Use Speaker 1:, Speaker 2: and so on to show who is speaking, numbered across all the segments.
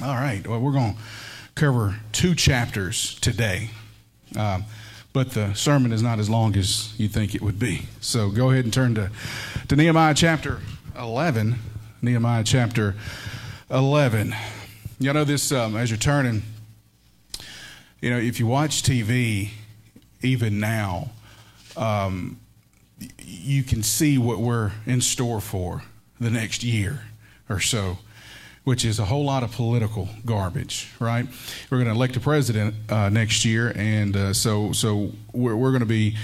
Speaker 1: All right. Well, we're going to cover two chapters today. Um, but the sermon is not as long as you think it would be. So go ahead and turn to, to Nehemiah chapter 11. Nehemiah chapter 11. You know, this, um, as you're turning, you know, if you watch TV, even now, um, you can see what we're in store for the next year or so which is a whole lot of political garbage, right? We're going to elect a president uh, next year, and uh, so so we're, we're going to be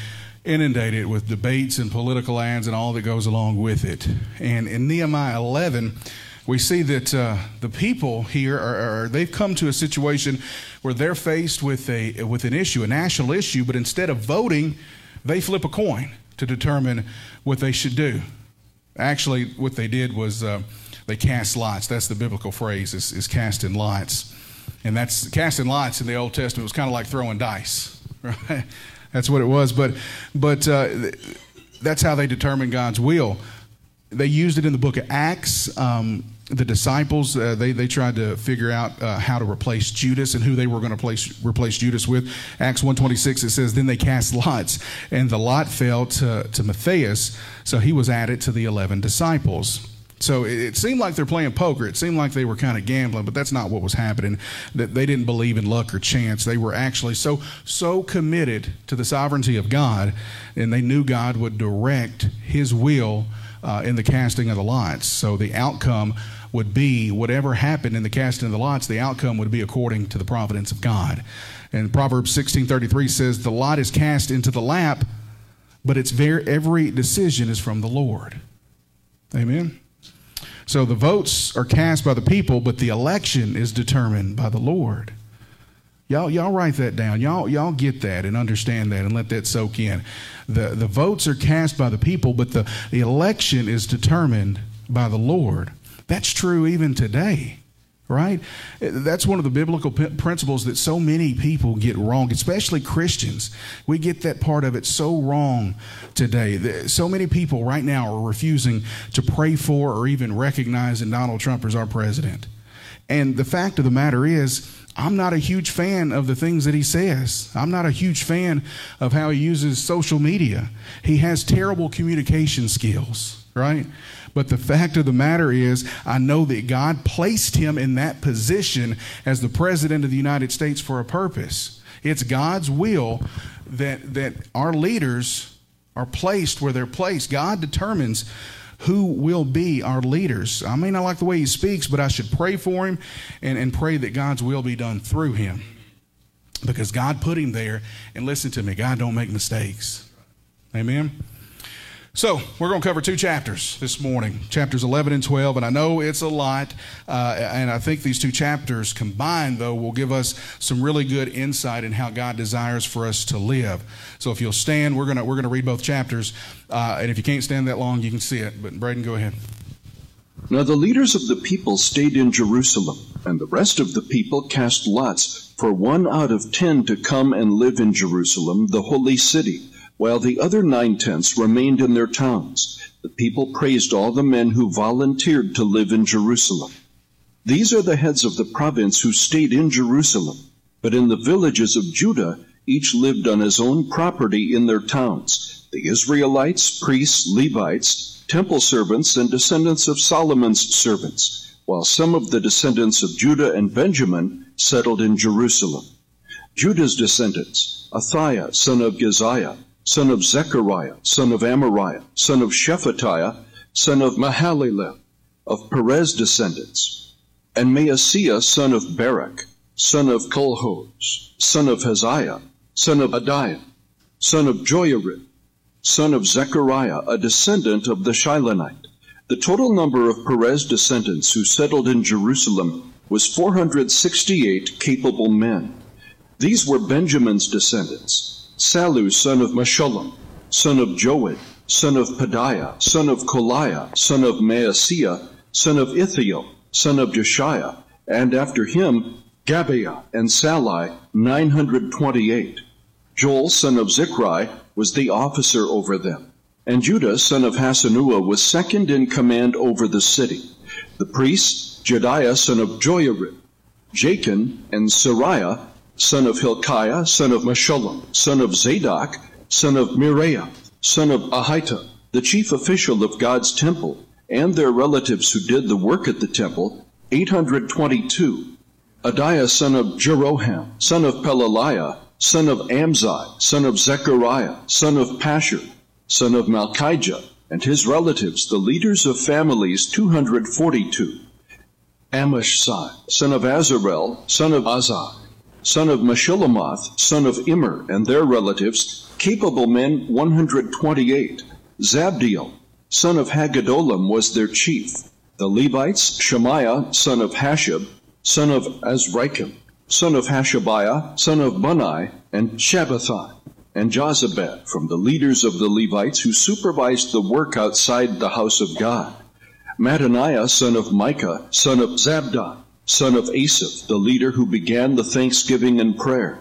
Speaker 1: inundated with debates and political ads and all that goes along with it. And in Nehemiah 11, we see that uh, the people here are, are, they've come to a situation where they're faced with a with an issue, a national issue, but instead of voting, they flip a coin to determine what they should do. Actually, what they did was uh, they cast lots. That's the biblical phrase, is, is casting lots. And that's casting lots in the Old Testament was kind of like throwing dice, right? That's what it was. But, but uh, that's how they determined God's will. They used it in the book of Acts. Um, the disciples uh, they, they tried to figure out uh, how to replace judas and who they were going to place, replace judas with acts 126 it says then they cast lots and the lot fell to, to matthias so he was added to the 11 disciples so it, seemed like they're playing poker. It seemed like they were kind of gambling, but that's not what was happening. That they didn't believe in luck or chance. They were actually so so committed to the sovereignty of God, and they knew God would direct His will uh, in the casting of the lots. So the outcome would be whatever happened in the casting of the lots. The outcome would be according to the providence of God. And Proverbs sixteen thirty three says, "The lot is cast into the lap, but its very every decision is from the Lord." Amen. So the votes are cast by the people, but the election is determined by the Lord. Y'all, y'all write that down. Y'all, y'all get that and understand that and let that soak in. The, the votes are cast by the people, but the, the election is determined by the Lord. That's true even today right? That's one of the biblical principles that so many people get wrong, especially Christians. We get that part of it so wrong today. So many people right now are refusing to pray for or even recognize that Donald Trump as our president. And the fact of the matter is, I'm not a huge fan of the things that he says. I'm not a huge fan of how he uses social media. He has terrible communication skills, right? But the fact of the matter is, I know that God placed him in that position as the President of the United States for a purpose. It's God's will that, that our leaders are placed where they're placed. God determines who will be our leaders. I may not like the way he speaks, but I should pray for him and, and pray that God's will be done through him. Because God put him there, and listen to me, God don't make mistakes. Amen. So, we're going to cover two chapters this morning, chapters 11 and 12. And I know it's a lot. Uh, and I think these two chapters combined, though, will give us some really good insight in how God desires for us to live. So, if you'll stand, we're going to, we're going to read both chapters. Uh, and if you can't stand that long, you can see it. But, Braden, go ahead.
Speaker 2: Now, the leaders of the people stayed in Jerusalem, and the rest of the people cast lots for one out of ten to come and live in Jerusalem, the holy city while the other nine tenths remained in their towns. The people praised all the men who volunteered to live in Jerusalem. These are the heads of the province who stayed in Jerusalem, but in the villages of Judah, each lived on his own property in their towns. The Israelites, priests, Levites, temple servants, and descendants of Solomon's servants, while some of the descendants of Judah and Benjamin settled in Jerusalem. Judah's descendants, Athaiah, son of Geziah, son of Zechariah, son of Amariah, son of Shephatiah, son of Mahalalel, of Perez descendants, and Maaseiah, son of Barak, son of Colhoz, son of Haziah, son of Adiah, son of Joiarib, son of Zechariah, a descendant of the Shilonite. The total number of Perez descendants who settled in Jerusalem was 468 capable men. These were Benjamin's descendants. Sallu son of Meshullam, son of Joed, son of Pedaiah, son of Kolaiah, son of Maaseiah, son of Ithiel, son of Jeshiah, and after him Gabaiah and Sallai, 928. Joel, son of Zichri, was the officer over them. And Judah, son of Hassenuah, was second in command over the city. The priests, Jedaiah, son of Joiarib, Jachin, and Seraiah, son of Hilkiah, son of Meshullam, son of Zadok, son of Miriah, son of Ahitub, the chief official of God's temple, and their relatives who did the work at the temple, 822. Adaiah son of Jeroham, son of Pelaliah, son of Amzi, son of Zechariah, son of Pashur, son of Malchijah, and his relatives, the leaders of families, 242. Amashsai, son of Azarel, son of Azai, son of Meshillemoth, son of Immer, and their relatives, capable men 128. Zabdiel, son of Haggedolim, was their chief. The Levites, Shemaiah, son of Hasshub, son of Azrikam, son of Hashabiah, son of Bunai, and Shabbethai, and Jozabad, from the leaders of the Levites who supervised the work outside the house of God. Mattaniah, son of Micah, son of Zabdi, son of Asaph, the leader who began the thanksgiving and prayer.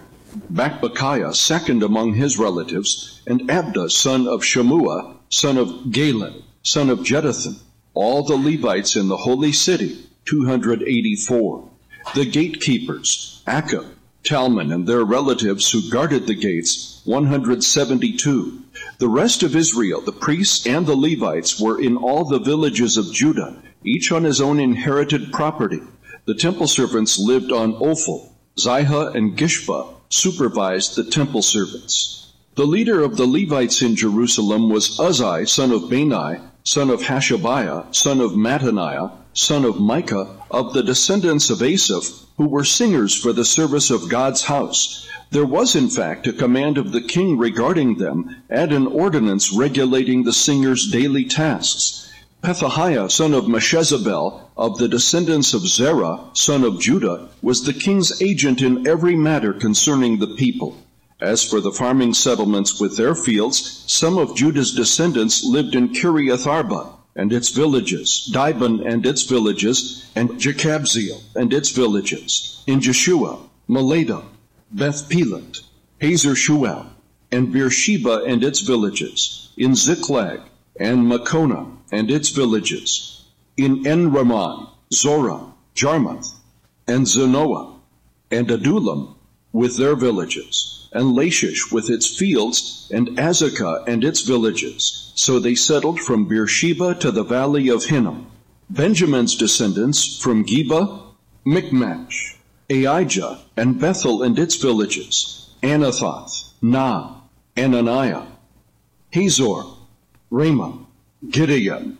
Speaker 2: Bakbukiah, second among his relatives, and Abda, son of Shammua, son of Galal, son of Jeduthun, all the Levites in the holy city, 284. The gatekeepers, Akkub, Talmon, and their relatives who guarded the gates, 172. The rest of Israel, the priests and the Levites, were in all the villages of Judah, each on his own inherited property. The temple servants lived on Ophel. Zihah and Gishpa supervised the temple servants. The leader of the Levites in Jerusalem was Uzzi, son of Bani, son of Hashabiah, son of Mattaniah, son of Micah, of the descendants of Asaph, who were singers for the service of God's house. There was, in fact, a command of the king regarding them, and an ordinance regulating the singers' daily tasks. Pethahiah, son of Meshezabel, of the descendants of Zerah, son of Judah, was the king's agent in every matter concerning the people. As for the farming settlements with their fields, some of Judah's descendants lived in Kiriath Arba and its villages, Dibon and its villages, and Jekabzeel and its villages, in Jeshua, Moladah, Beth Pelet, Hazer Shual, and Beersheba and its villages, in Ziklag, and Makona and its villages, in Enraman, Zorah, Jarmuth, and Zanoah, and Adullam with their villages, and Lachish with its fields, and Azekah and its villages. So they settled from Beersheba to the valley of Hinnom. Benjamin's descendants from Geba, Michmash, Aijah, and Bethel and its villages, Anathoth, Nah, Ananiah, Hazor, Ramah, Gideon,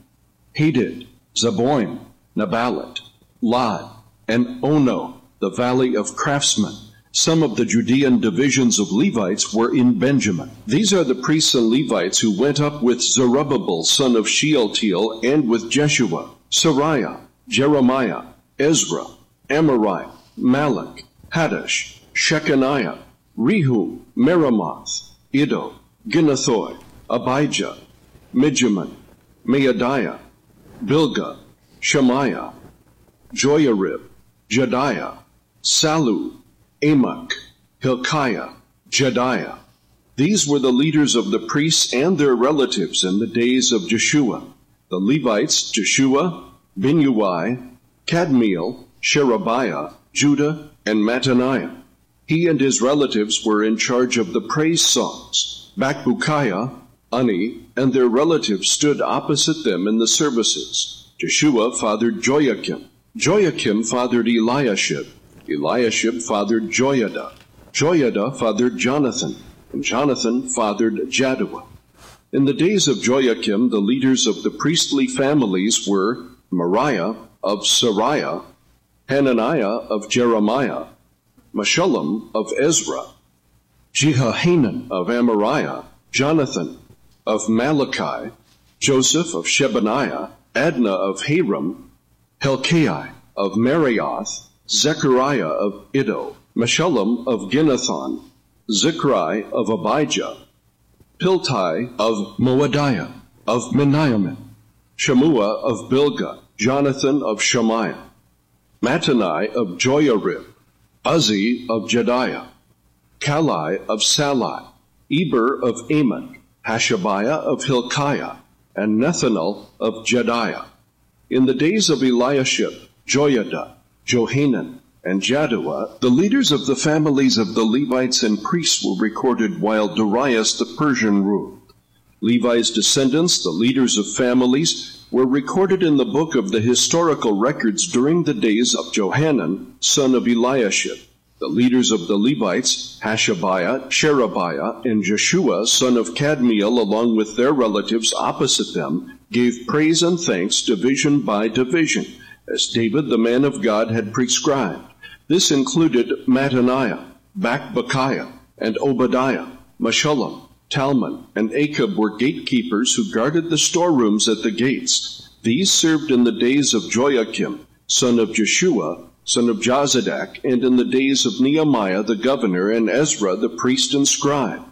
Speaker 2: Hadid, Zeboim, Neballat, Lod, and Ono, the valley of craftsmen. Some of the Judean divisions of Levites were in Benjamin. These are the priests and Levites who went up with Zerubbabel, son of Shealtiel, and with Jeshua, Seraiah, Jeremiah, Ezra, Amariah, Malluch, Hattush, Shechaniah, Rehu, Meremoth, Iddo, Ginnethoi, Abijah, Mijamin, Maadiah, Bilgah, Shemaiah, Joiarib, Jediah, Sallu, Amok, Hilkiah, Jediah. These were the leaders of the priests and their relatives in the days of Jeshua. The Levites, Jeshua, Binnui, Kadmiel, Sherebiah, Judah, and Mattaniah. He and his relatives were in charge of the praise songs. Bakbukiah, Unni, and their relatives stood opposite them in the services. Jeshua fathered Joiakim. Joiakim fathered Eliashib. Eliashib fathered Joiada. Joiada fathered Jonathan. And Jonathan fathered Jaddua. In the days of Joiakim, the leaders of the priestly families were Meraiah of Seraiah, Hananiah of Jeremiah, Meshullam of Ezra, Jehohanan of Amariah, Jonathan of Malachi, Joseph of Shebaniah, Adna of Haram, Helkai of Meraioth, Zechariah of Iddo, Meshullam of Ginnethon, Zichri of Abijah, Piltai of Moadiah, of Meniamin, Shammua of Bilgah, Jonathan of Shemaiah, Mattenai of Joiarib, Uzzi of Jediah, Kalai of Sallai, Eber of Amon, Hashabiah of Hilkiah, and Nethanel of Jediah. In the days of Eliashib, Joiada, Johanan, and Jaddua, the leaders of the families of the Levites and priests were recorded while Darius the Persian ruled. Levi's descendants, the leaders of families, were recorded in the book of the historical records during the days of Johanan, son of Eliashib. The leaders of the Levites, Hashabiah, Sherebiah, and Jeshua, son of Kadmiel, along with their relatives opposite them, gave praise and thanks division by division, as David the man of God had prescribed. This included Mattaniah, Bakbukiah, and Obadiah, Meshullam, Talmon, and Akub were gatekeepers who guarded the storerooms at the gates. These served in the days of Joiakim, son of Jeshua, son of Jozadak, and in the days of Nehemiah the governor and Ezra the priest and scribe.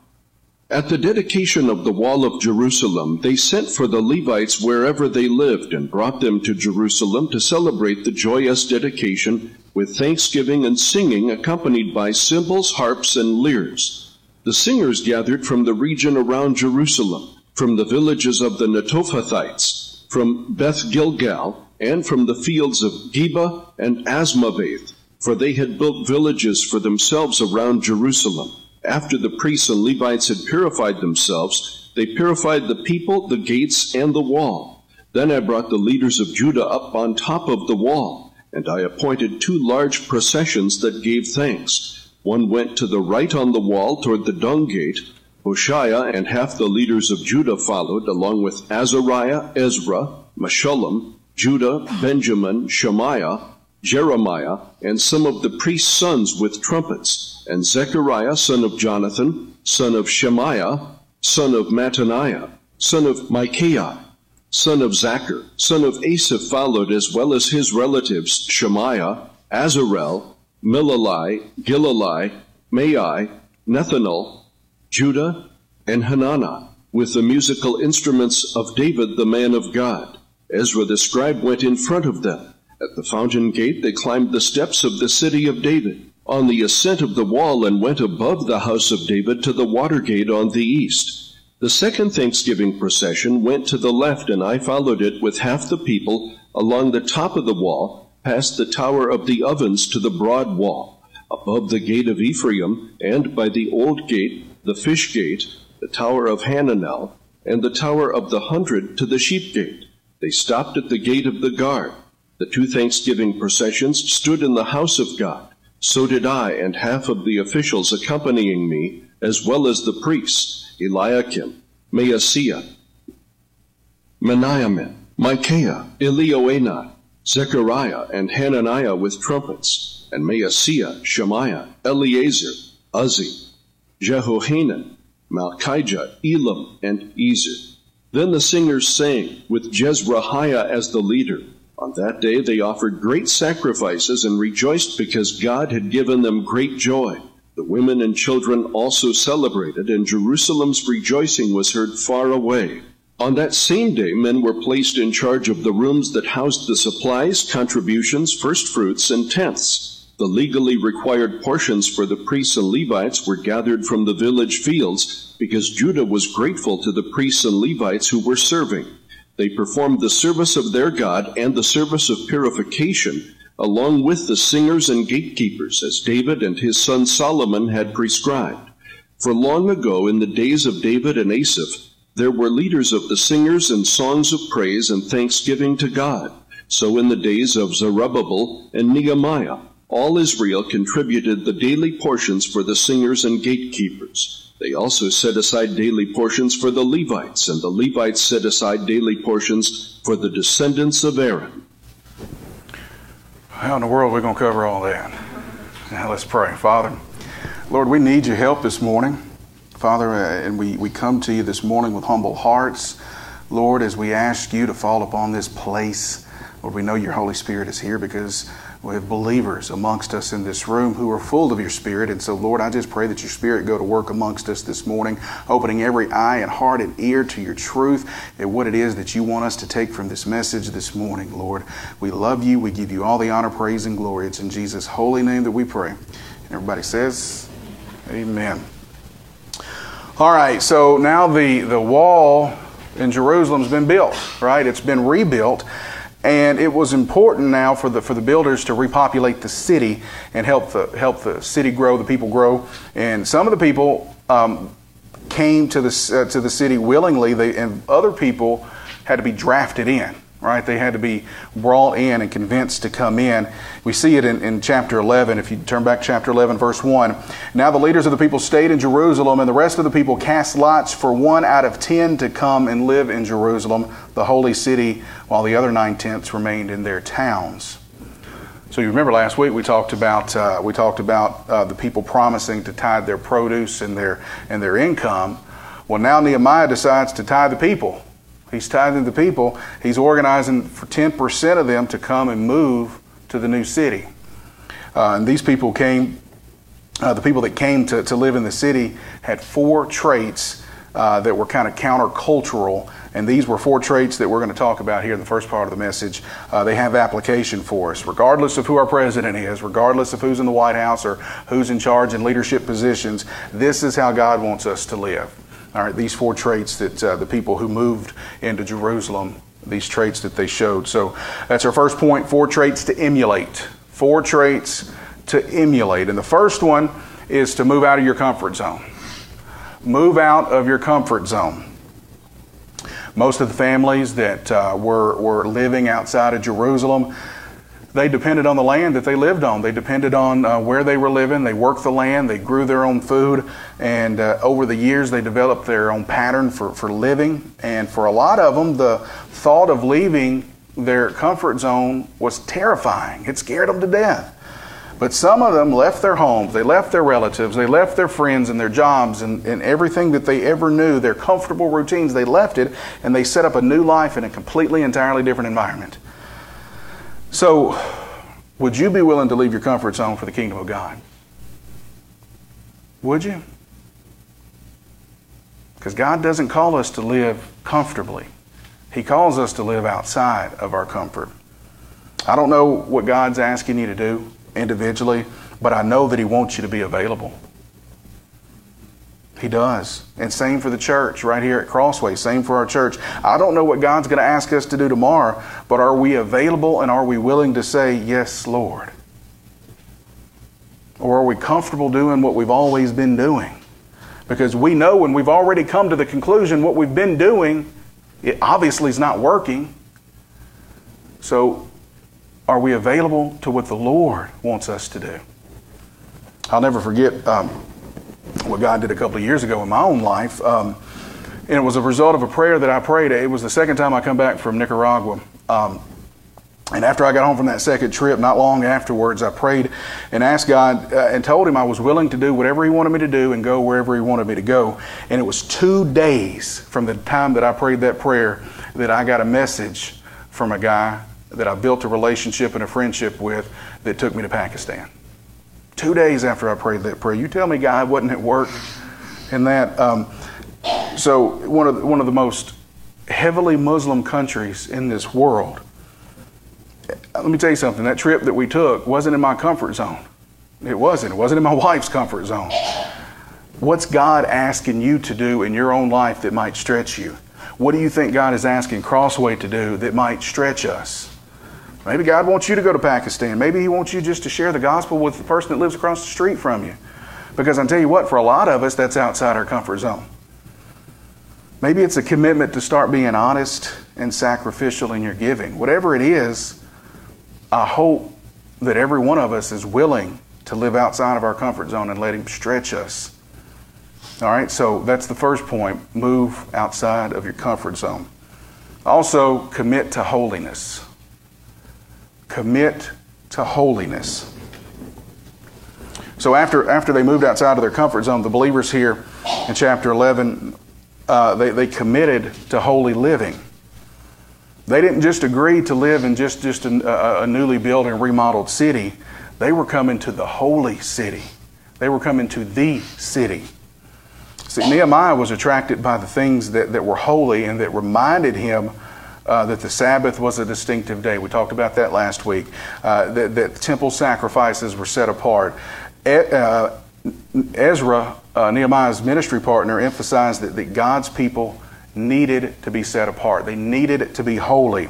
Speaker 2: At the dedication of the wall of Jerusalem, they sent for the Levites wherever they lived and brought them to Jerusalem to celebrate the joyous dedication with thanksgiving and singing accompanied by cymbals, harps, and lyres. The singers gathered from the region around Jerusalem, from the villages of the Netophathites, from Beth Gilgal, and from the fields of Geba and Azmaveth, for they had built villages for themselves around Jerusalem. After the priests and Levites had purified themselves, they purified the people, the gates, and the wall. Then I brought the leaders of Judah up on top of the wall, and I appointed two large processions that gave thanks. One went to the right on the wall toward the dung gate. Hoshea and half the leaders of Judah followed, along with Azariah, Ezra, Meshullam, Judah, Benjamin, Shemaiah, Jeremiah, and some of the priest's sons with trumpets and Zechariah, son of Jonathan, son of Shemaiah, son of Mattaniah, son of Micaiah, son of Zachar, son of Asaph followed, as well as his relatives Shemaiah, Azarel, Milalai, Gilalai, Maai, Nethanel, Judah, and Hananiah, with the musical instruments of David the man of God. Ezra the scribe went in front of them. At the fountain gate they climbed the steps of the city of David on the ascent of the wall and went above the house of David to the water gate on the east. The second Thanksgiving procession went to the left, and I followed it with half the people along the top of the wall, past the tower of the ovens to the broad wall, above the gate of Ephraim, and by the old gate, the fish gate, the tower of Hananel, and the tower of the hundred to the sheep gate. They stopped at the gate of the guard. The two Thanksgiving processions stood in the house of God. So did I and half of the officials accompanying me, as well as the priests, Eliakim, Maaseiah, Meniamin, Micaiah, Elioenai, Zechariah, and Hananiah with trumpets, and Maaseiah, Shemaiah, Eleazar, Uzzi, Jehohanan, Malchijah, Elam, and Ezer. Then the singers sang, with Jezrahiah as the leader, on that day they offered great sacrifices and rejoiced because God had given them great joy. The women and children also celebrated, and Jerusalem's rejoicing was heard far away. On that same day, men were placed in charge of the rooms that housed the supplies, contributions, first fruits, and tenths. The legally required portions for the priests and Levites were gathered from the village fields because Judah was grateful to the priests and Levites who were serving. They performed the service of their God and the service of purification, along with the singers and gatekeepers, as David and his son Solomon had prescribed. For long ago, in the days of David and Asaph, there were leaders of the singers and songs of praise and thanksgiving to God. So in the days of Zerubbabel and Nehemiah, all Israel contributed the daily portions for the singers and gatekeepers. They also set aside daily portions for the Levites, and the Levites set aside daily portions for the descendants of Aaron.
Speaker 1: How in the world are we going to cover all that? Now let's pray. Father, Lord, we need your help this morning. Father, uh, and we, we come to you this morning with humble hearts. Lord, as we ask you to fall upon this place, Lord, we know your Holy Spirit is here because we have believers amongst us in this room who are full of your Spirit. And so, Lord, I just pray that your Spirit go to work amongst us this morning, opening every eye and heart and ear to your truth and what it is that you want us to take from this message this morning, Lord. We love you. We give you all the honor, praise, and glory. It's in Jesus' holy name that we pray. And everybody says, Amen. All right, so now the, the wall in Jerusalem's been built, right? It's been rebuilt. And it was important now for the, for the builders to repopulate the city and help the, help the city grow, the people grow. And some of the people um, came to the, uh, to the city willingly, they, and other people had to be drafted in right? They had to be brought in and convinced to come in. We see it in, in chapter 11. If you turn back chapter 11, verse 1. Now the leaders of the people stayed in Jerusalem, and the rest of the people cast lots for one out of ten to come and live in Jerusalem, the holy city, while the other nine tenths remained in their towns. So you remember last week we talked about uh, we talked about uh, the people promising to tithe their produce and their and their income. Well, now Nehemiah decides to tithe the people. He's tithing the people. He's organizing for 10% of them to come and move to the new city. Uh, and these people came, uh, the people that came to, to live in the city had four traits uh, that were kind of countercultural. And these were four traits that we're going to talk about here in the first part of the message. Uh, they have application for us, regardless of who our president is, regardless of who's in the White House or who's in charge in leadership positions. This is how God wants us to live. All right, these four traits that uh, the people who moved into Jerusalem, these traits that they showed. So that's our first point four traits to emulate. Four traits to emulate. And the first one is to move out of your comfort zone. Move out of your comfort zone. Most of the families that uh, were, were living outside of Jerusalem, they depended on the land that they lived on. They depended on uh, where they were living. They worked the land. They grew their own food. And uh, over the years, they developed their own pattern for, for living. And for a lot of them, the thought of leaving their comfort zone was terrifying. It scared them to death. But some of them left their homes, they left their relatives, they left their friends and their jobs and, and everything that they ever knew, their comfortable routines, they left it and they set up a new life in a completely, entirely different environment. So, would you be willing to leave your comfort zone for the kingdom of God? Would you? Because God doesn't call us to live comfortably. He calls us to live outside of our comfort. I don't know what God's asking you to do individually, but I know that He wants you to be available. He does. And same for the church right here at Crossway. Same for our church. I don't know what God's going to ask us to do tomorrow, but are we available and are we willing to say, Yes, Lord? Or are we comfortable doing what we've always been doing? Because we know when we've already come to the conclusion what we've been doing, it obviously is not working. So, are we available to what the Lord wants us to do? I'll never forget. Um, what God did a couple of years ago in my own life. Um, and it was a result of a prayer that I prayed. It was the second time I come back from Nicaragua. Um, and after I got home from that second trip, not long afterwards, I prayed and asked God uh, and told Him I was willing to do whatever He wanted me to do and go wherever He wanted me to go. And it was two days from the time that I prayed that prayer that I got a message from a guy that I built a relationship and a friendship with that took me to Pakistan. Two days after I prayed that prayer, you tell me, God, wasn't at work in that. Um, so one of one of the most heavily Muslim countries in this world. Let me tell you something. That trip that we took wasn't in my comfort zone. It wasn't. It wasn't in my wife's comfort zone. What's God asking you to do in your own life that might stretch you? What do you think God is asking Crossway to do that might stretch us? Maybe God wants you to go to Pakistan. Maybe He wants you just to share the gospel with the person that lives across the street from you. Because I tell you what, for a lot of us, that's outside our comfort zone. Maybe it's a commitment to start being honest and sacrificial in your giving. Whatever it is, I hope that every one of us is willing to live outside of our comfort zone and let Him stretch us. All right, so that's the first point. Move outside of your comfort zone. Also, commit to holiness commit to holiness. So after, after they moved outside of their comfort zone, the believers here in chapter 11, uh, they, they committed to holy living. They didn't just agree to live in just, just a, a newly built and remodeled city. They were coming to the holy city. They were coming to the city. See, Nehemiah was attracted by the things that, that were holy and that reminded him uh, that the Sabbath was a distinctive day. We talked about that last week. Uh, that, that, temple sacrifices were set apart. Uh, Ezra, uh, Nehemiah's ministry partner, emphasized that, that God's people needed to be set apart. They needed to be holy.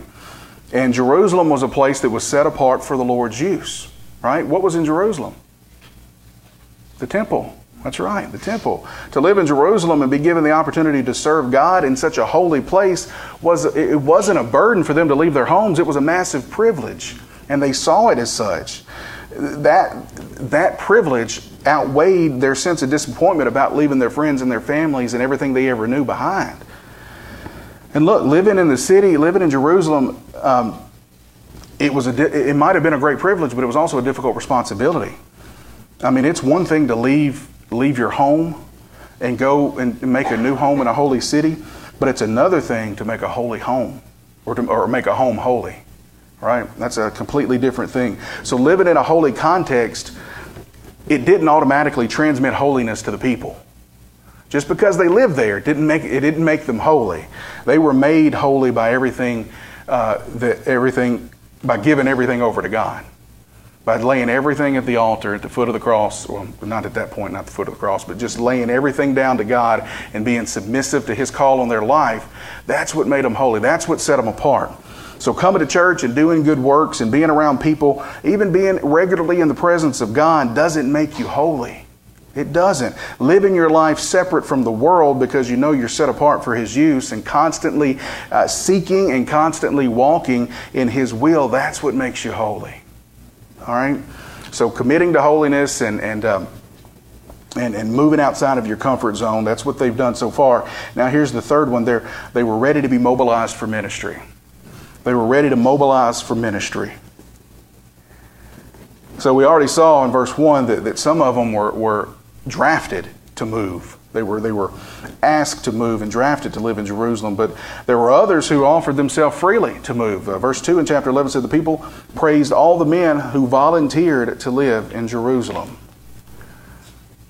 Speaker 1: And Jerusalem was a place that was set apart for the Lord's use, right? What was in Jerusalem? The temple. That's right, the temple. To live in Jerusalem and be given the opportunity to serve God in such a holy place was it wasn't a burden for them to leave their homes, it was a massive privilege, and they saw it as such. That that privilege outweighed their sense of disappointment about leaving their friends and their families and everything they ever knew behind. And look, living in the city, living in Jerusalem, um, it was a, it might have been a great privilege, but it was also a difficult responsibility. I mean, it's one thing to leave leave your home and go and make a new home in a holy city, but it's another thing to make a holy home or to or make a home holy. Right? That's a completely different thing. So living in a holy context, it didn't automatically transmit holiness to the people. Just because they lived there, didn't make, it didn't make them holy. They were made holy by everything, uh, that everything, by giving everything over to God. By laying everything at the altar at the foot of the cross, well, not at that point, not the foot of the cross, but just laying everything down to God and being submissive to His call on their life, that's what made them holy. That's what set them apart. So coming to church and doing good works and being around people, even being regularly in the presence of God, doesn't make you holy. It doesn't. Living your life separate from the world because you know you're set apart for His use and constantly uh, seeking and constantly walking in His will, that's what makes you holy. All right? So committing to holiness and, and, um, and, and moving outside of your comfort zone, that's what they've done so far. Now, here's the third one. They're, they were ready to be mobilized for ministry. They were ready to mobilize for ministry. So we already saw in verse 1 that, that some of them were, were drafted to move. They were, they were asked to move and drafted to live in Jerusalem, but there were others who offered themselves freely to move. Uh, verse 2 in chapter 11 said, The people praised all the men who volunteered to live in Jerusalem.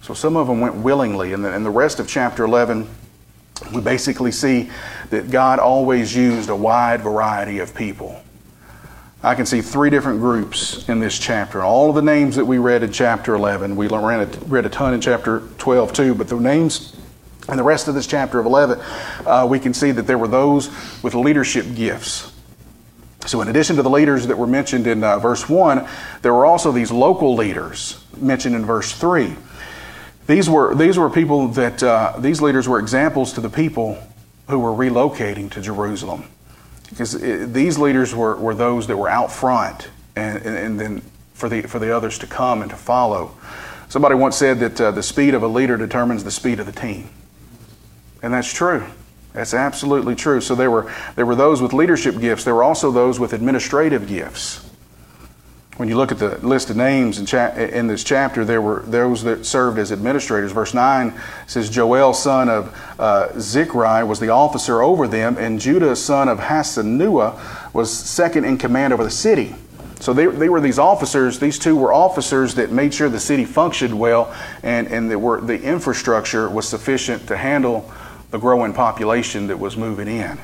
Speaker 1: So some of them went willingly, and the, the rest of chapter 11, we basically see that God always used a wide variety of people. I can see three different groups in this chapter. All of the names that we read in chapter 11, we read a, ton in chapter 12 too, but the names in the rest of this chapter of 11, uh, we can see that there were those with leadership gifts. So, in addition to the leaders that were mentioned in uh, verse 1, there were also these local leaders mentioned in verse 3. These were, these were people that, uh, these leaders were examples to the people who were relocating to Jerusalem because it, these leaders were, were those that were out front and, and, and, then for the, for the others to come and to follow. Somebody once said that uh, the speed of a leader determines the speed of the team. And that's true. That's absolutely true. So there were, there were those with leadership gifts. There were also those with administrative gifts. When you look at the list of names in, cha- in this chapter, there were those that served as administrators. Verse 9 says, Joel, son of uh, Zichri, was the officer over them, and Judah, son of Hassenuah, was second in command over the city. So they, they were these officers, these two were officers that made sure the city functioned well and, and that were, the infrastructure was sufficient to handle the growing population that was moving in.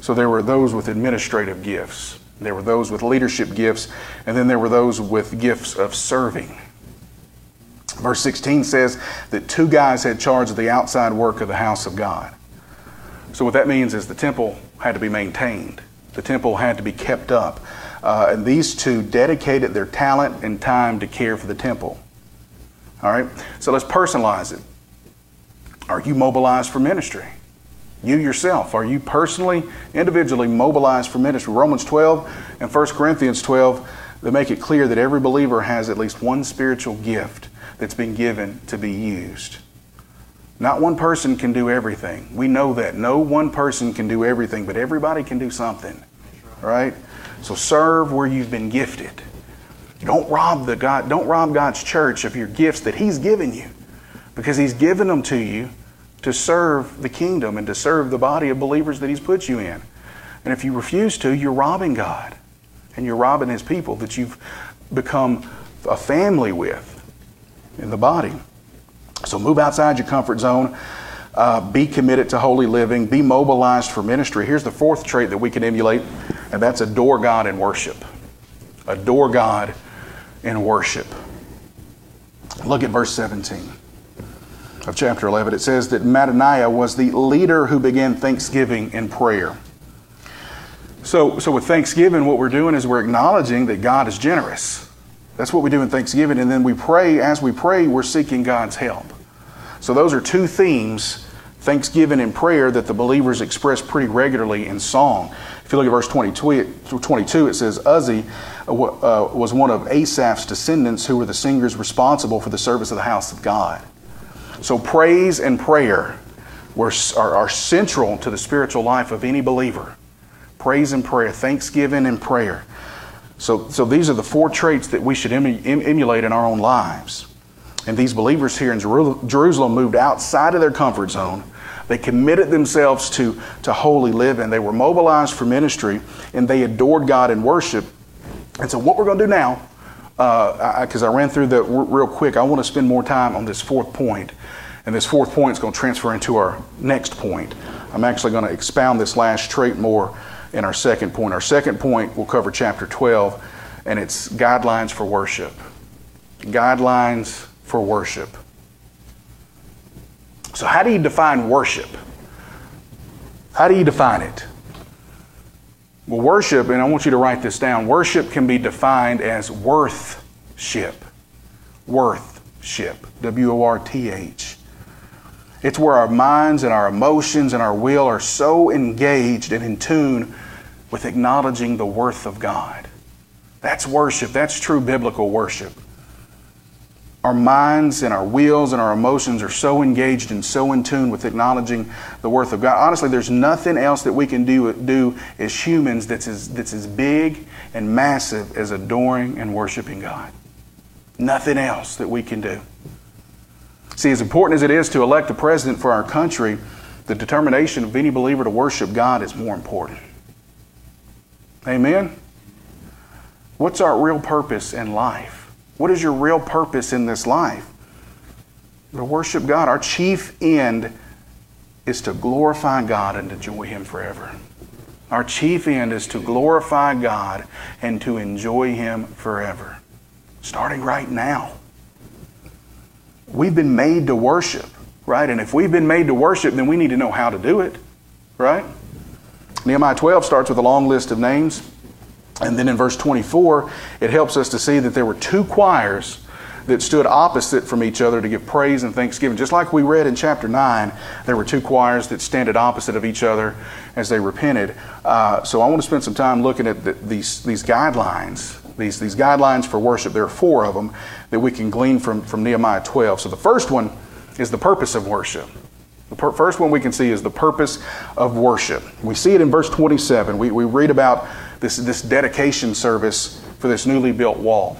Speaker 1: So there were those with administrative gifts. There were those with leadership gifts, and then there were those with gifts of serving. Verse 16 says that two guys had charge of the outside work of the house of God. So, what that means is the temple had to be maintained, the temple had to be kept up. Uh, and these two dedicated their talent and time to care for the temple. All right? So, let's personalize it. Are you mobilized for ministry? You yourself, are you personally, individually mobilized for ministry? Romans 12 and 1 Corinthians 12, they make it clear that every believer has at least one spiritual gift that's been given to be used. Not one person can do everything. We know that. No one person can do everything, but everybody can do something. Right? So serve where you've been gifted. Don't rob the God, don't rob God's church of your gifts that He's given you. Because He's given them to you to serve the kingdom and to serve the body of believers that He's put you in. And if you refuse to, you're robbing God and you're robbing His people that you've become a family with in the body. So move outside your comfort zone. Uh, be committed to holy living. Be mobilized for ministry. Here's the fourth trait that we can emulate, and that's adore God in worship. Adore God in worship. Look at verse 17 of chapter 11, it says that Mattaniah was the leader who began thanksgiving and prayer. So, so with Thanksgiving, what we're doing is we're acknowledging that God is generous. That's what we do in Thanksgiving. And then we pray, as we pray, we're seeking God's help. So those are two themes, Thanksgiving and prayer, that the believers express pretty regularly in song. If you look at verse 22, it says, Uzzi uh, uh, was one of Asaph's descendants who were the singers responsible for the service of the house of God. So praise and prayer were, are, are central to the spiritual life of any believer. Praise and prayer, thanksgiving and prayer. So, so these are the four traits that we should emulate in our own lives. And these believers here in Jerusalem moved outside of their comfort zone. They committed themselves to, to holy living. They were mobilized for ministry and they adored God in worship. And so, what we're going to do now, because uh, I, I, ran through that r- real quick, I want to spend more time on this fourth point. And this fourth point is going to transfer into our next point. I'm actually going to expound this last trait more in our second point. Our second point will cover chapter 12, and it's guidelines for worship. Guidelines for worship. So, how do you define worship? How do you define it? Well, worship, and I want you to write this down worship can be defined as worthship. Worthship. W O R T H. It's where our minds and our emotions and our will are so engaged and in tune with acknowledging the worth of God. That's worship. That's true biblical worship. Our minds and our wills and our emotions are so engaged and so in tune with acknowledging the worth of God. Honestly, there's nothing else that we can do, do as humans that's as, that's as big and massive as adoring and worshiping God. Nothing else that we can do. See, as important as it is to elect a president for our country, the determination of any believer to worship God is more important. Amen? What's our real purpose in life? What is your real purpose in this life? To worship God. Our chief end is to glorify God and to enjoy Him forever. Our chief end is to glorify God and to enjoy Him forever. Starting right now. We've been made to worship, right? And if we've been made to worship, then we need to know how to do it, right? Nehemiah 12 starts with a long list of names. And then in verse 24, it helps us to see that there were two choirs that stood opposite from each other to give praise and thanksgiving. Just like we read in chapter 9, there were two choirs that standed opposite of each other as they repented. Uh, so I want to spend some time looking at the, these, these guidelines, these, these guidelines for worship. There are four of them that we can glean from, from Nehemiah 12. So the first one is the purpose of worship. The per- first one we can see is the purpose of worship. We see it in verse 27. We, we read about this, this dedication service for this newly built wall.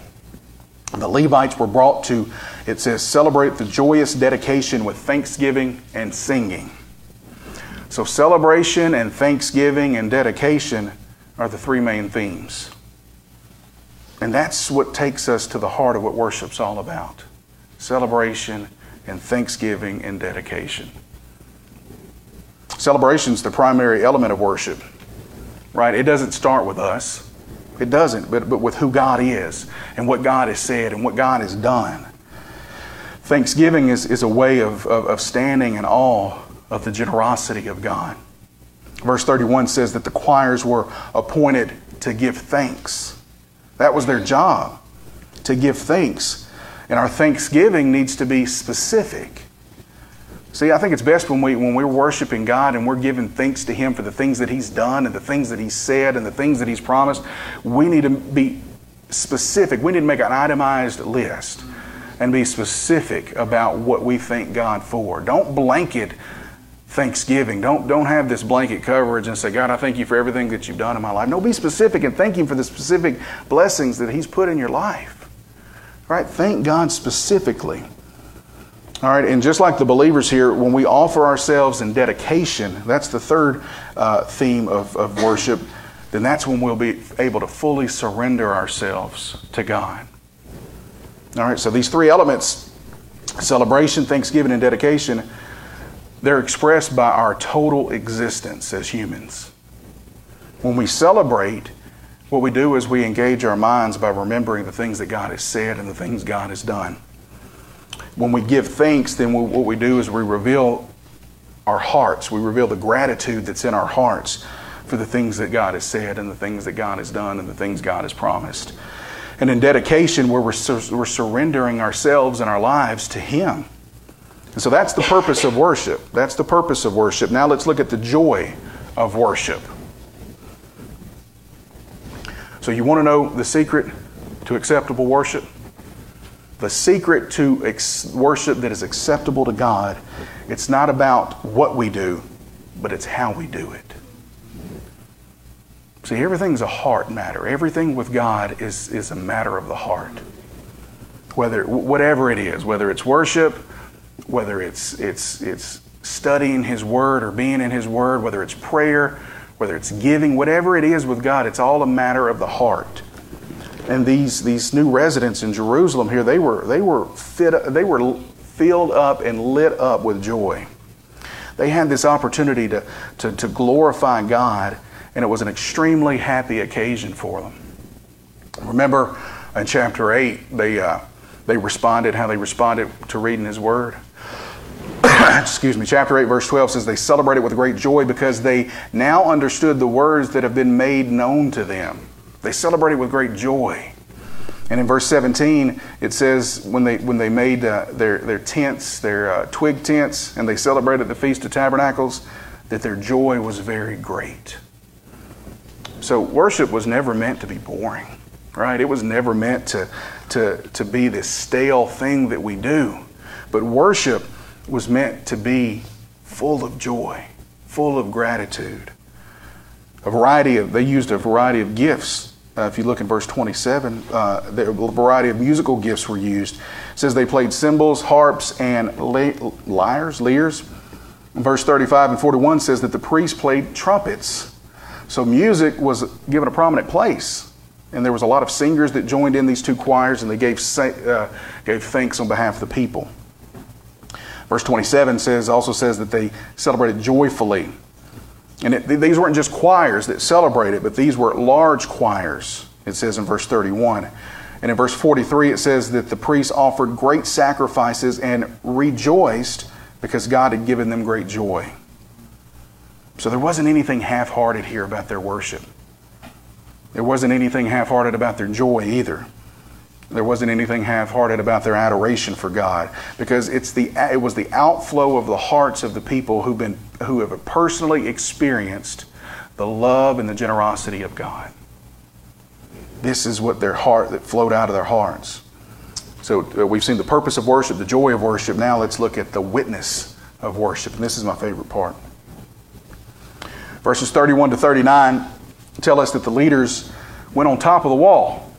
Speaker 1: The Levites were brought to, it says, celebrate the joyous dedication with thanksgiving and singing. So, celebration and thanksgiving and dedication are the three main themes. And that's what takes us to the heart of what worship's all about celebration and thanksgiving and dedication. Celebration is the primary element of worship, right? It doesn't start with us. It doesn't, but, but with who God is and what God has said and what God has done. Thanksgiving is, is a way of, of, of standing in awe of the generosity of God. Verse 31 says that the choirs were appointed to give thanks. That was their job, to give thanks. And our thanksgiving needs to be specific. See, I think it's best when, we, when we're worshiping God and we're giving thanks to Him for the things that He's done and the things that He's said and the things that He's promised. We need to be specific. We need to make an itemized list and be specific about what we thank God for. Don't blanket thanksgiving. Don't, don't have this blanket coverage and say, God, I thank you for everything that you've done in my life. No, be specific and thank Him for the specific blessings that He's put in your life. Right? Thank God specifically. All right, and just like the believers here, when we offer ourselves in dedication, that's the third uh, theme of, of worship, then that's when we'll be able to fully surrender ourselves to God. All right, so these three elements celebration, thanksgiving, and dedication they're expressed by our total existence as humans. When we celebrate, what we do is we engage our minds by remembering the things that God has said and the things God has done when we give thanks, then we, what we do is we reveal our hearts. We reveal the gratitude that's in our hearts for the things that God has said and the things that God has done and the things God has promised. And in dedication, where we're, sur- we're surrendering ourselves and our lives to Him. And so that's the purpose of worship. That's the purpose of worship. Now let's look at the joy of worship. So, you want to know the secret to acceptable worship? The secret to ex- worship that is acceptable to God, it's not about what we do, but it's how we do it. See, everything's a heart matter. Everything with God is, is a matter of the heart. Whether whatever it is, whether it's worship, whether it's it's it's studying his word or being in his word, whether it's prayer, whether it's giving, whatever it is with God, it's all a matter of the heart. And these these new residents in Jerusalem here, they were they were fit they were filled up and lit up with joy. They had this opportunity to, to, to glorify God and it was an extremely happy occasion for them. Remember in chapter 8, they, uh, they responded how they responded to reading His Word? Excuse me, chapter 8, verse 12 says, They celebrated with great joy because they now understood the words that have been made known to them. They celebrated with great joy. And in verse 17, it says when they, when they made uh, their, their tents, their uh, twig tents, and they celebrated the Feast of Tabernacles, that their joy was very great. So worship was never meant to be boring, right? It was never meant to, to, to be this stale thing that we do. But worship was meant to be full of joy, full of gratitude. A variety of, they used a variety of gifts. Uh, if you look in verse 27, uh, a variety of musical gifts were used. It says they played cymbals, harps, and lyres, lyres. verse 35 and 41 says that the priests played trumpets. So music was given a prominent place. And there was a lot of singers that joined in these two choirs and they gave, uh, gave thanks on behalf of the people. Verse 27 says, also says that they celebrated joyfully. And it, these weren't just choirs that celebrated, but these were large choirs, it says in verse 31. And in verse 43, it says that the priests offered great sacrifices and rejoiced because God had given them great joy. So there wasn't anything half hearted here about their worship. There wasn't anything half hearted about their joy either. There wasn't anything half hearted about their adoration for God because it's the, it was the outflow of the hearts of the people who've been, who have personally experienced the love and the generosity of God. This is what their heart, that flowed out of their hearts. So uh, we've seen the purpose of worship, the joy of worship. Now let's look at the witness of worship. And this is my favorite part. Verses 31 to 39 tell us that the leaders went on top of the wall.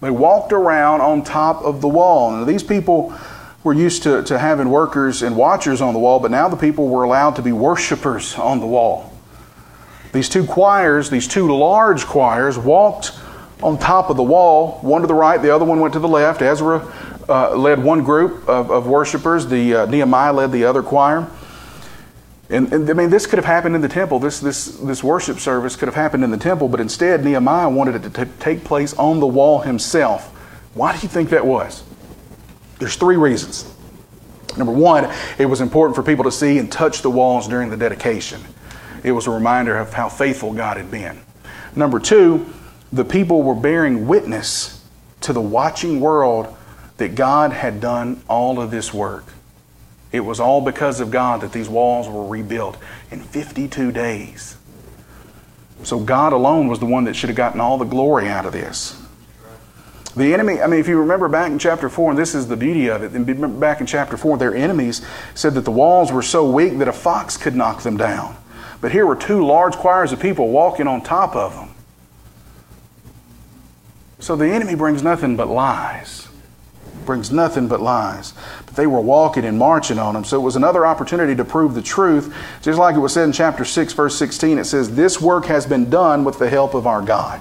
Speaker 1: They walked around on top of the wall. Now, these people were used to, to having workers and watchers on the wall, but now the people were allowed to be worshipers on the wall. These two choirs, these two large choirs, walked on top of the wall, one to the right, the other one went to the left. Ezra uh, led one group of, of worshipers, the, uh, Nehemiah led the other choir. And, and, I mean, this could have happened in the temple. This, this, this worship service could have happened in the temple, but instead, Nehemiah wanted it to t- take place on the wall himself. Why do you think that was? There's three reasons. Number one, it was important for people to see and touch the walls during the dedication. It was a reminder of how faithful God had been. Number two, the people were bearing witness to the watching world that God had done all of this work. It was all because of God that these walls were rebuilt in 52 days. So God alone was the one that should have gotten all the glory out of this. The enemy, I mean, if you remember back in chapter 4, and this is the beauty of it, and back in chapter 4, their enemies said that the walls were so weak that a fox could knock them down. But here were two large choirs of people walking on top of them. So the enemy brings nothing but lies brings nothing but lies. But they were walking and marching on them. So it was another opportunity to prove the truth. Just like it was said in chapter 6, verse 16, it says, This work has been done with the help of our God.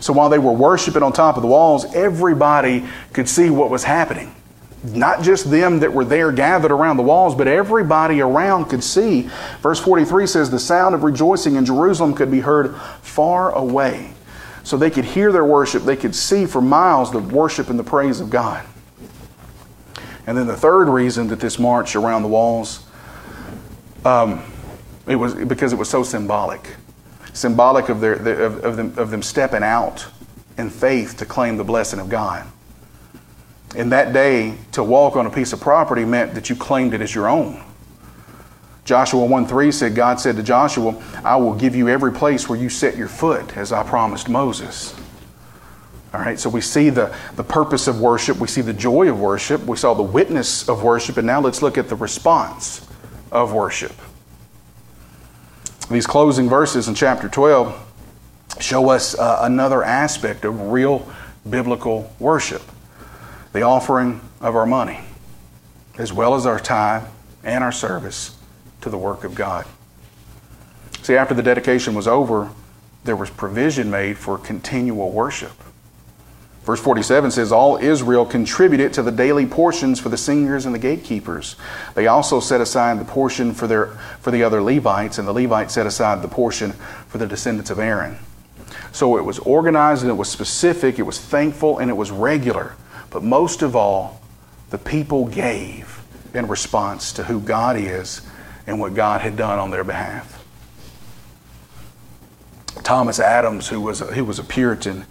Speaker 1: So while they were worshiping on top of the walls, everybody could see what was happening. Not just them that were there gathered around the walls, but everybody around could see. Verse 43 says, The sound of rejoicing in Jerusalem could be heard far away so they could hear their worship. They could see for miles the worship and the praise of God. And then the third reason that this march around the walls, um, It was because it was so symbolic. Symbolic of, their, of, of, them, of them stepping out in faith to claim the blessing of God. In that day, to walk on a piece of property meant that you claimed it as your own. Joshua 1 3 said, God said to Joshua, I will give you every place where you set your foot, as I promised Moses. All right, so we see the, the purpose of worship, we see the joy of worship, we saw the witness of worship, and now let's look at the response of worship. These closing verses in chapter 12 show us uh, another aspect of real biblical worship. The offering of our money, as well as our time and our service to the work of God. See, after the dedication was over, there was provision made for continual worship. Verse 47 says, All Israel contributed to the daily portions for the singers and the gatekeepers. They also set aside the portion for, their, for the other Levites, and the Levites set aside the portion for the descendants of Aaron. So it was organized and it was specific, it was thankful, and it was regular. But most of all, the people gave in response to who God is and what God had done on their behalf. Thomas Adams, who was a, who was a Puritan,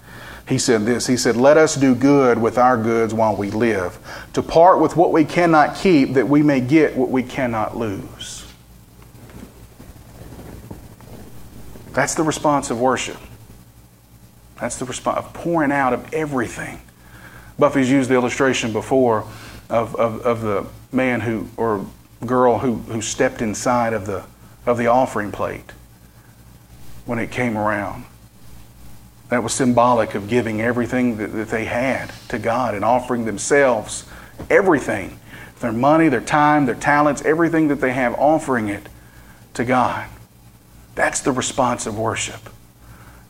Speaker 1: he said this He said, Let us do good with our goods while we live, to part with what we cannot keep, that we may get what we cannot lose. That's the response of worship. That's the response of pouring out of everything. Buffy's used the illustration before of, of, of the man who, or girl who, who stepped inside of the, of the offering plate when it came around. That was symbolic of giving everything that, that they had to God and offering themselves everything their money, their time, their talents, everything that they have, offering it to God. That's the response of worship,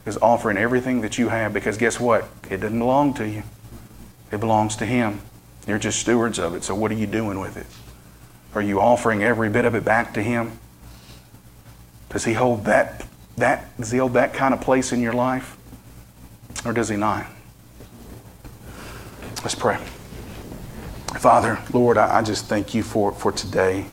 Speaker 1: is offering everything that you have because guess what? It doesn't belong to you, it belongs to Him. You're just stewards of it, so what are you doing with it? Are you offering every bit of it back to Him? Does He hold that, that, does He hold that kind of place in your life? Or does he not? Let's pray. Father, Lord, I, I just thank you for, for today.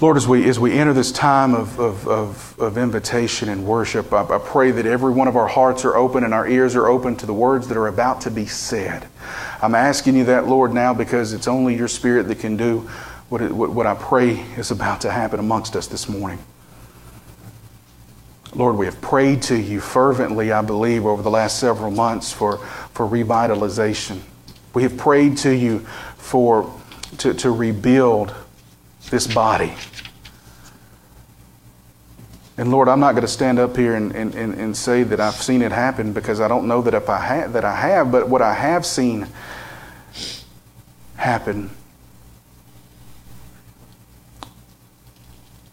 Speaker 1: Lord, as we, as we enter this time of, of, of, of invitation and worship, I, I, pray that every one of our hearts are open and our ears are open to the words that are about to be said. I'm asking you that, Lord, now because it's only your Spirit that can do what, it, what, what I pray is about to happen amongst us this morning. Lord, we have prayed to you fervently, I believe, over the last several months for, for revitalization. We have prayed to you for to, to rebuild this body. And Lord, I'm not going to stand up here and, and, and, say that I've seen it happen because I don't know that if I have that I have, but what I have seen happen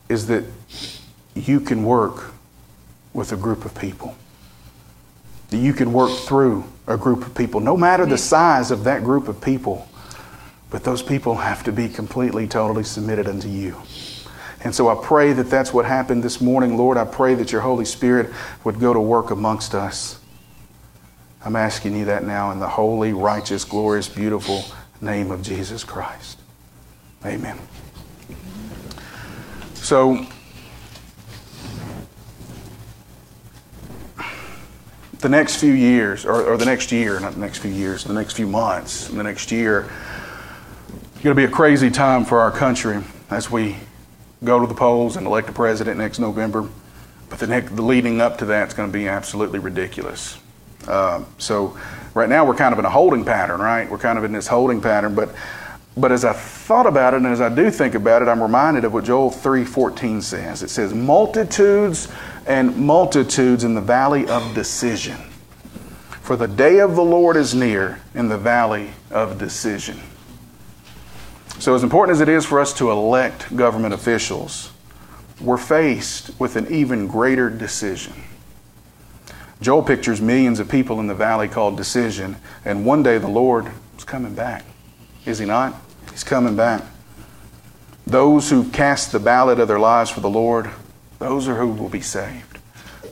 Speaker 1: is that you can work with a group of people. That you can work through a group of people, no matter the size of that group of people. But those people have to be completely, totally submitted unto you. And so I pray that that's what happened this morning. Lord, I pray that your Holy Spirit would go to work amongst us. I'm asking you that now in the holy, righteous, glorious, beautiful name of Jesus Christ. Amen. So, the next few years, or, or, the next year, not the next few years, the next few months, the next year, it's going to be a crazy time for our country as we go to the polls and elect a president next November. But the, next, the leading up to that is going to be absolutely ridiculous. Uh, so right now we're kind of in a holding pattern, right? We're kind of in this holding pattern. But but as I thought about it and as I do think about it, I'm reminded of what Joel 3:14 says. It says, "Multitudes and multitudes in the valley of decision. For the day of the Lord is near in the valley of decision. So, as important as it is for us to elect government officials, we're faced with an even greater decision. Joel pictures millions of people in the valley called decision, and one day the Lord is coming back. Is he not? He's coming back. Those who cast the ballot of their lives for the Lord those are who will be saved.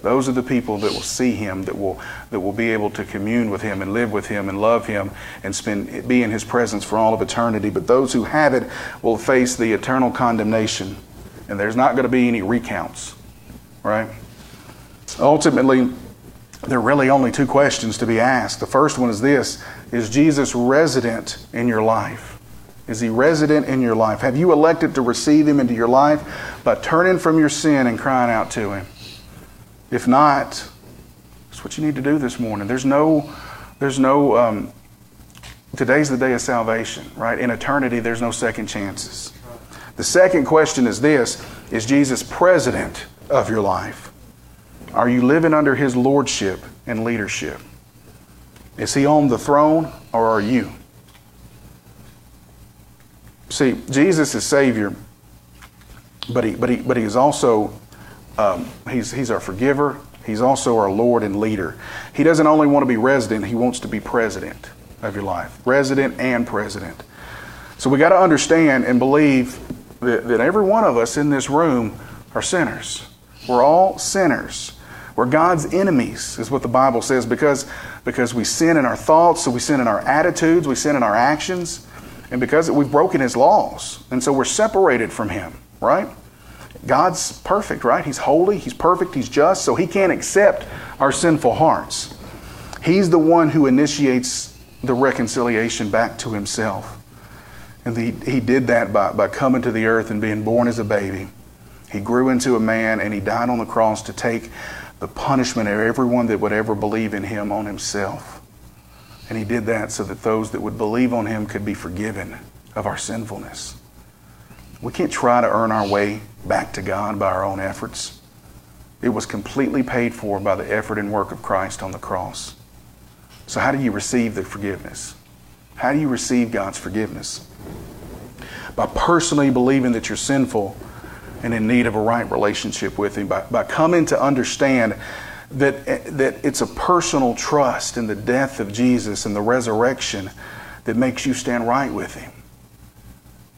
Speaker 1: Those are the people that will see him, that will, that will be able to commune with him and live with him and love him and spend, be in his presence for all of eternity. But those who have it will face the eternal condemnation and there's not going to be any recounts, right? Ultimately, there are really only two questions to be asked. The first one is this Is Jesus resident in your life? Is he resident in your life? Have you elected to receive him into your life by turning from your sin and crying out to him? If not, that's what you need to do this morning. There's no, there's no, um, today's the day of salvation, right? In eternity, there's no second chances. The second question is this Is Jesus president of your life? Are you living under his lordship and leadership? Is he on the throne or are you? See, Jesus is Savior, but he, but he, but he is also um, he's, he's our forgiver. He's also our Lord and leader. He doesn't only want to be resident, he wants to be president of your life, resident and president. So we got to understand and believe that, that every one of us in this room are sinners. We're all sinners. We're God's enemies, is what the Bible says, because, because we sin in our thoughts, so we sin in our attitudes, we sin in our actions, and because we've broken His laws. And so we're separated from Him, right? God's perfect, right? He's holy, He's perfect, He's just, so He can't accept our sinful hearts. He's the one who initiates the reconciliation back to Himself. And he, he did that by, by coming to the earth and being born as a baby. He grew into a man and he died on the cross to take the punishment of everyone that would ever believe in him on himself. And he did that so that those that would believe on him could be forgiven of our sinfulness. We can't try to earn our way back to God by our own efforts. It was completely paid for by the effort and work of Christ on the cross. So, how do you receive the forgiveness? How do you receive God's forgiveness? By personally believing that you're sinful and in need of a right relationship with Him, by, by coming to understand that, that it's a personal trust in the death of Jesus and the resurrection that makes you stand right with Him.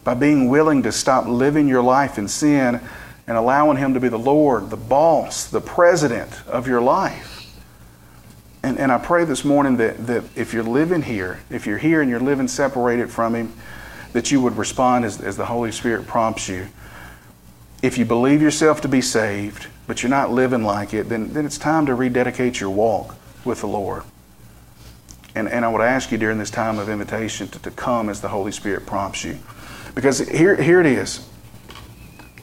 Speaker 1: By being willing to stop living your life in sin and allowing Him to be the Lord, the boss, the president of your life. And, and I pray this morning that, that if you're living here, if you're here and you're living separated from Him, that you would respond as, as the Holy Spirit prompts you. If you believe yourself to be saved, but you're not living like it, then, then it's time to rededicate your walk with the Lord. And, and I would ask you during this time of invitation to, to come as the Holy Spirit prompts you. Because here, here it is.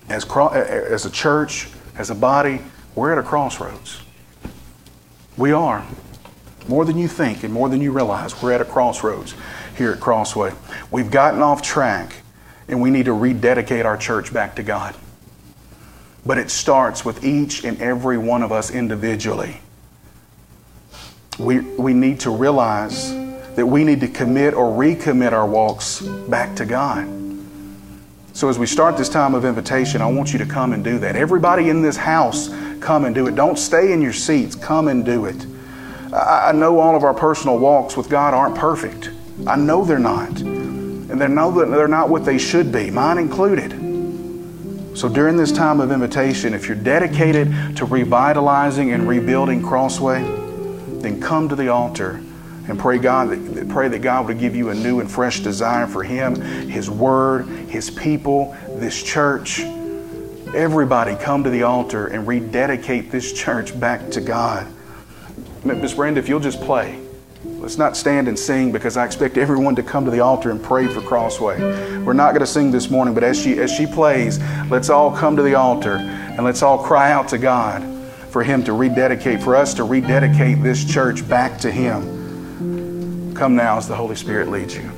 Speaker 1: As, as a church, as a body, we're at a crossroads. We are. More than you think and more than you realize, we're at a crossroads here at Crossway. We've gotten off track and we need to rededicate our church back to God. But it starts with each and every one of us individually. We, we need to realize that we need to commit or recommit our walks back to God. So, as we start this time of invitation, I want you to come and do that. Everybody in this house, come and do it. Don't stay in your seats, come and do it. I know all of our personal walks with God aren't perfect. I know they're not. And they know that they're not what they should be, mine included. So during this time of invitation, if you're dedicated to revitalizing and rebuilding Crossway, then come to the altar and pray God that, pray that God would give you a new and fresh desire for Him, His Word, His people, this church. Everybody come to the altar and rededicate this church back to God. Miss Brenda, if you'll just play. Let's not stand and sing because I expect everyone to come to the altar and pray for Crossway. We're not going to sing this morning, but as she as she plays, let's all come to the altar and let's all cry out to God for him to rededicate for us to rededicate this church back to him. Come now as the Holy Spirit leads you.